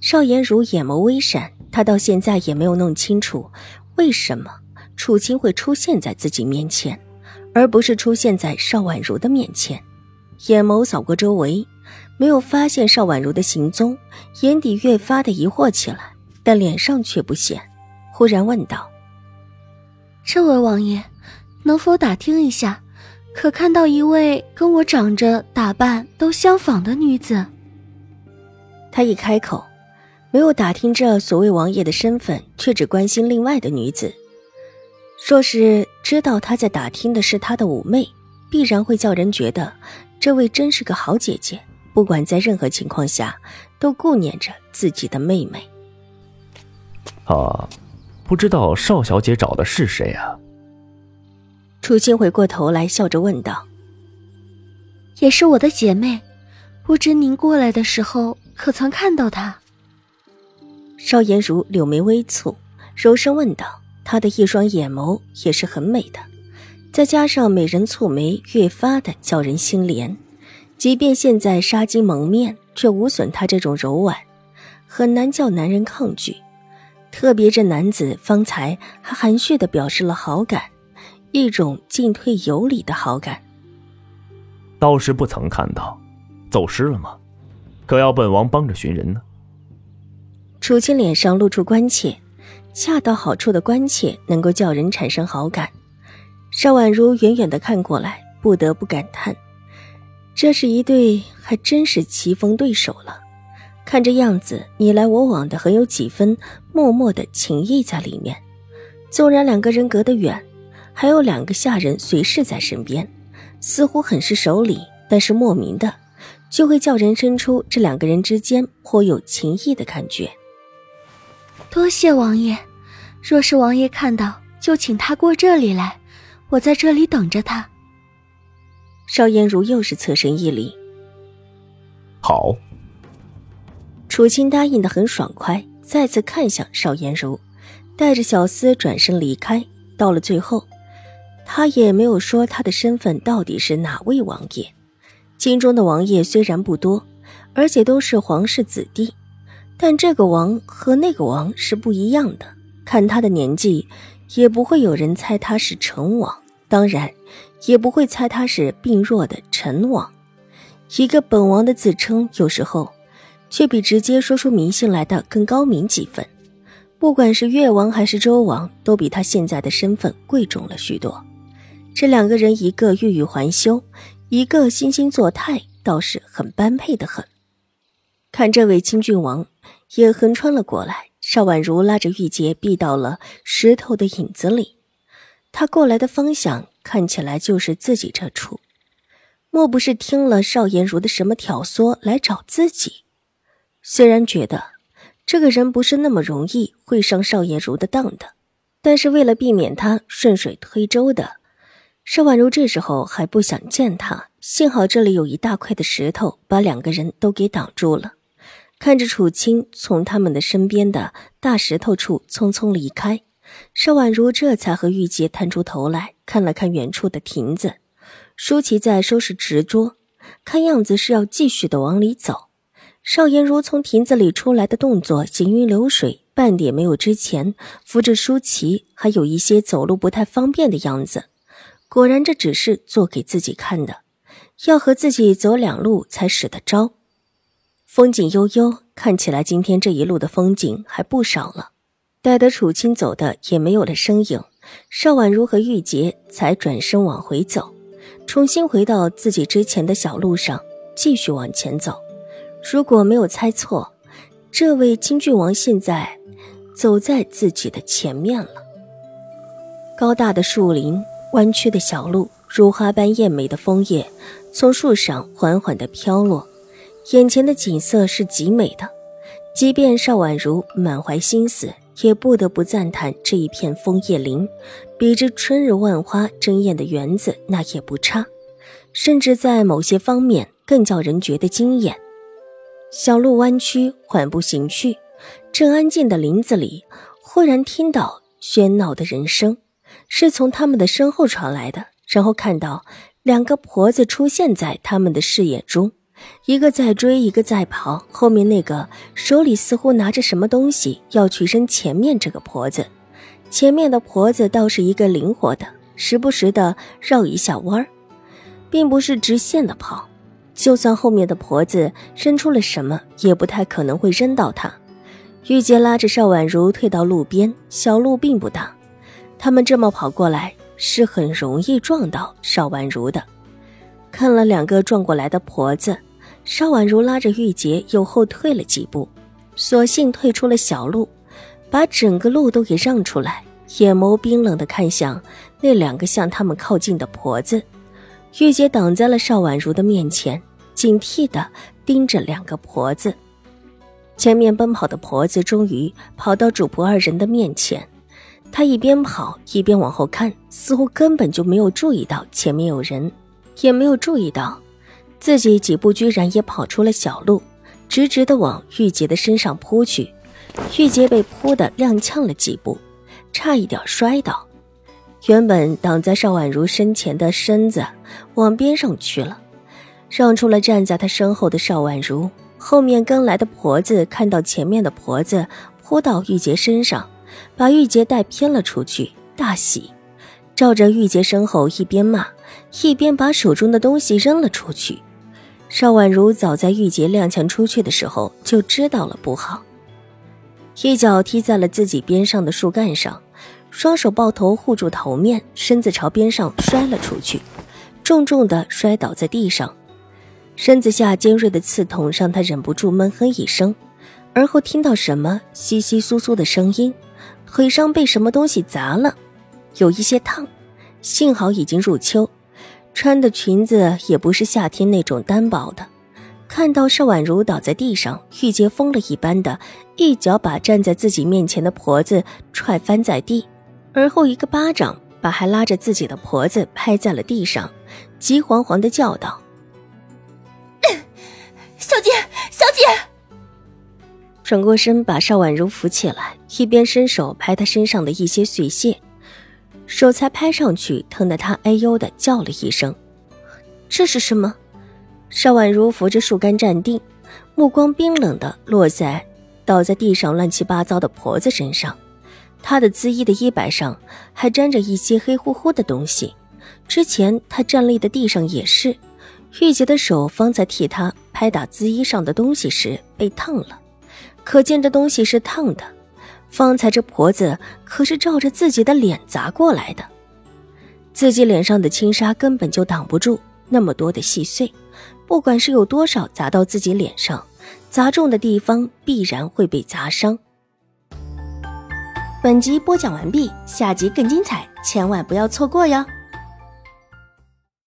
邵颜如眼眸微闪，她到现在也没有弄清楚，为什么楚清会出现在自己面前，而不是出现在邵婉如的面前。眼眸扫过周围，没有发现邵婉如的行踪，眼底越发的疑惑起来，但脸上却不显。忽然问道：“这位王爷，能否打听一下，可看到一位跟我长着、打扮都相仿的女子？”他一开口。没有打听这所谓王爷的身份，却只关心另外的女子。若是知道他在打听的是他的妩媚，必然会叫人觉得这位真是个好姐姐，不管在任何情况下都顾念着自己的妹妹。啊，不知道邵小姐找的是谁啊？楚清回过头来笑着问道：“也是我的姐妹，不知您过来的时候可曾看到她？”邵颜如柳眉微蹙，柔声问道：“她的一双眼眸也是很美的，再加上美人蹙眉，越发的叫人心怜。即便现在纱巾蒙面，却无损她这种柔婉，很难叫男人抗拒。特别这男子方才还含蓄的表示了好感，一种进退有礼的好感。倒是不曾看到，走失了吗？可要本王帮着寻人呢？”楚清脸上露出关切，恰到好处的关切能够叫人产生好感。邵婉如远远的看过来，不得不感叹：这是一对还真是棋逢对手了。看这样子，你来我往的，很有几分默默的情谊在里面。纵然两个人隔得远，还有两个下人随侍在身边，似乎很是守礼，但是莫名的就会叫人生出这两个人之间颇有情谊的感觉。多谢王爷，若是王爷看到，就请他过这里来，我在这里等着他。邵颜如又是侧身一礼，好。楚青答应的很爽快，再次看向邵颜如，带着小厮转身离开。到了最后，他也没有说他的身份到底是哪位王爷。京中的王爷虽然不多，而且都是皇室子弟。但这个王和那个王是不一样的。看他的年纪，也不会有人猜他是成王，当然，也不会猜他是病弱的陈王。一个本王的自称，有时候却比直接说出名姓来的更高明几分。不管是越王还是周王，都比他现在的身份贵重了许多。这两个人，一个欲语还休，一个惺惺作态，倒是很般配的很。看这位清郡王。也横穿了过来，邵婉如拉着玉洁避到了石头的影子里。他过来的方向看起来就是自己这处，莫不是听了邵颜如的什么挑唆来找自己？虽然觉得这个人不是那么容易会上邵颜如的当的，但是为了避免他顺水推舟的，邵婉如这时候还不想见他。幸好这里有一大块的石头，把两个人都给挡住了。看着楚清从他们的身边的大石头处匆匆离开，邵婉如这才和玉洁探出头来看了看远处的亭子。舒淇在收拾执桌，看样子是要继续的往里走。邵颜如从亭子里出来的动作行云流水，半点没有之前扶着舒淇还有一些走路不太方便的样子。果然，这只是做给自己看的，要和自己走两路才使得招。风景悠悠，看起来今天这一路的风景还不少了。待得楚清走的也没有了身影，邵婉如和玉洁才转身往回走，重新回到自己之前的小路上，继续往前走。如果没有猜错，这位金郡王现在走在自己的前面了。高大的树林，弯曲的小路，如花般艳美的枫叶从树上缓缓地飘落。眼前的景色是极美的，即便邵婉如满怀心思，也不得不赞叹这一片枫叶林，比之春日万花争艳的园子那也不差，甚至在某些方面更叫人觉得惊艳。小路弯曲，缓步行去，正安静的林子里，忽然听到喧闹的人声，是从他们的身后传来的。然后看到两个婆子出现在他们的视野中，一个在追，一个在跑。后面那个手里似乎拿着什么东西要去扔前面这个婆子，前面的婆子倒是一个灵活的，时不时的绕一下弯，并不是直线的跑。就算后面的婆子扔出了什么，也不太可能会扔到她。玉洁拉着邵婉如退到路边，小路并不大，他们这么跑过来是很容易撞到邵婉如的。看了两个撞过来的婆子，邵婉如拉着玉洁又后退了几步，索性退出了小路，把整个路都给让出来，眼眸冰冷的看向那两个向他们靠近的婆子。玉洁挡在了邵婉如的面前，警惕的盯着两个婆子。前面奔跑的婆子终于跑到主仆二人的面前，她一边跑一边往后看，似乎根本就没有注意到前面有人，也没有注意到自己几步居然也跑出了小路，直直的往玉洁的身上扑去。玉洁被扑得踉跄了几步，差一点摔倒。原本挡在邵婉如身前的身子往边上去了，让出了站在她身后的邵婉如。后面跟来的婆子看到前面的婆子扑到玉洁身上，把玉洁带偏了出去，大喜，照着玉洁身后一边骂，一边把手中的东西扔了出去。邵婉如早在玉洁踉跄出去的时候就知道了不好，一脚踢在了自己边上的树干上。双手抱头护住头面，身子朝边上摔了出去，重重的摔倒在地上。身子下尖锐的刺痛让他忍不住闷哼一声，而后听到什么窸窸窣窣的声音，腿上被什么东西砸了，有一些烫。幸好已经入秋，穿的裙子也不是夏天那种单薄的。看到邵婉如倒在地上，玉洁疯了一般的一脚把站在自己面前的婆子踹翻在地。而后，一个巴掌把还拉着自己的婆子拍在了地上，急惶惶的叫道：“小姐，小姐！”转过身把邵婉如扶起来，一边伸手拍她身上的一些碎屑，手才拍上去，疼得她哎呦的叫了一声。这是什么？邵婉如扶着树干站定，目光冰冷的落在倒在地上乱七八糟的婆子身上。她的紫衣的衣摆上还沾着一些黑乎乎的东西，之前她站立的地上也是。玉洁的手方才替她拍打紫衣上的东西时被烫了，可见这东西是烫的。方才这婆子可是照着自己的脸砸过来的，自己脸上的轻纱根本就挡不住那么多的细碎，不管是有多少砸到自己脸上，砸中的地方必然会被砸伤。本集播讲完毕，下集更精彩，千万不要错过哟。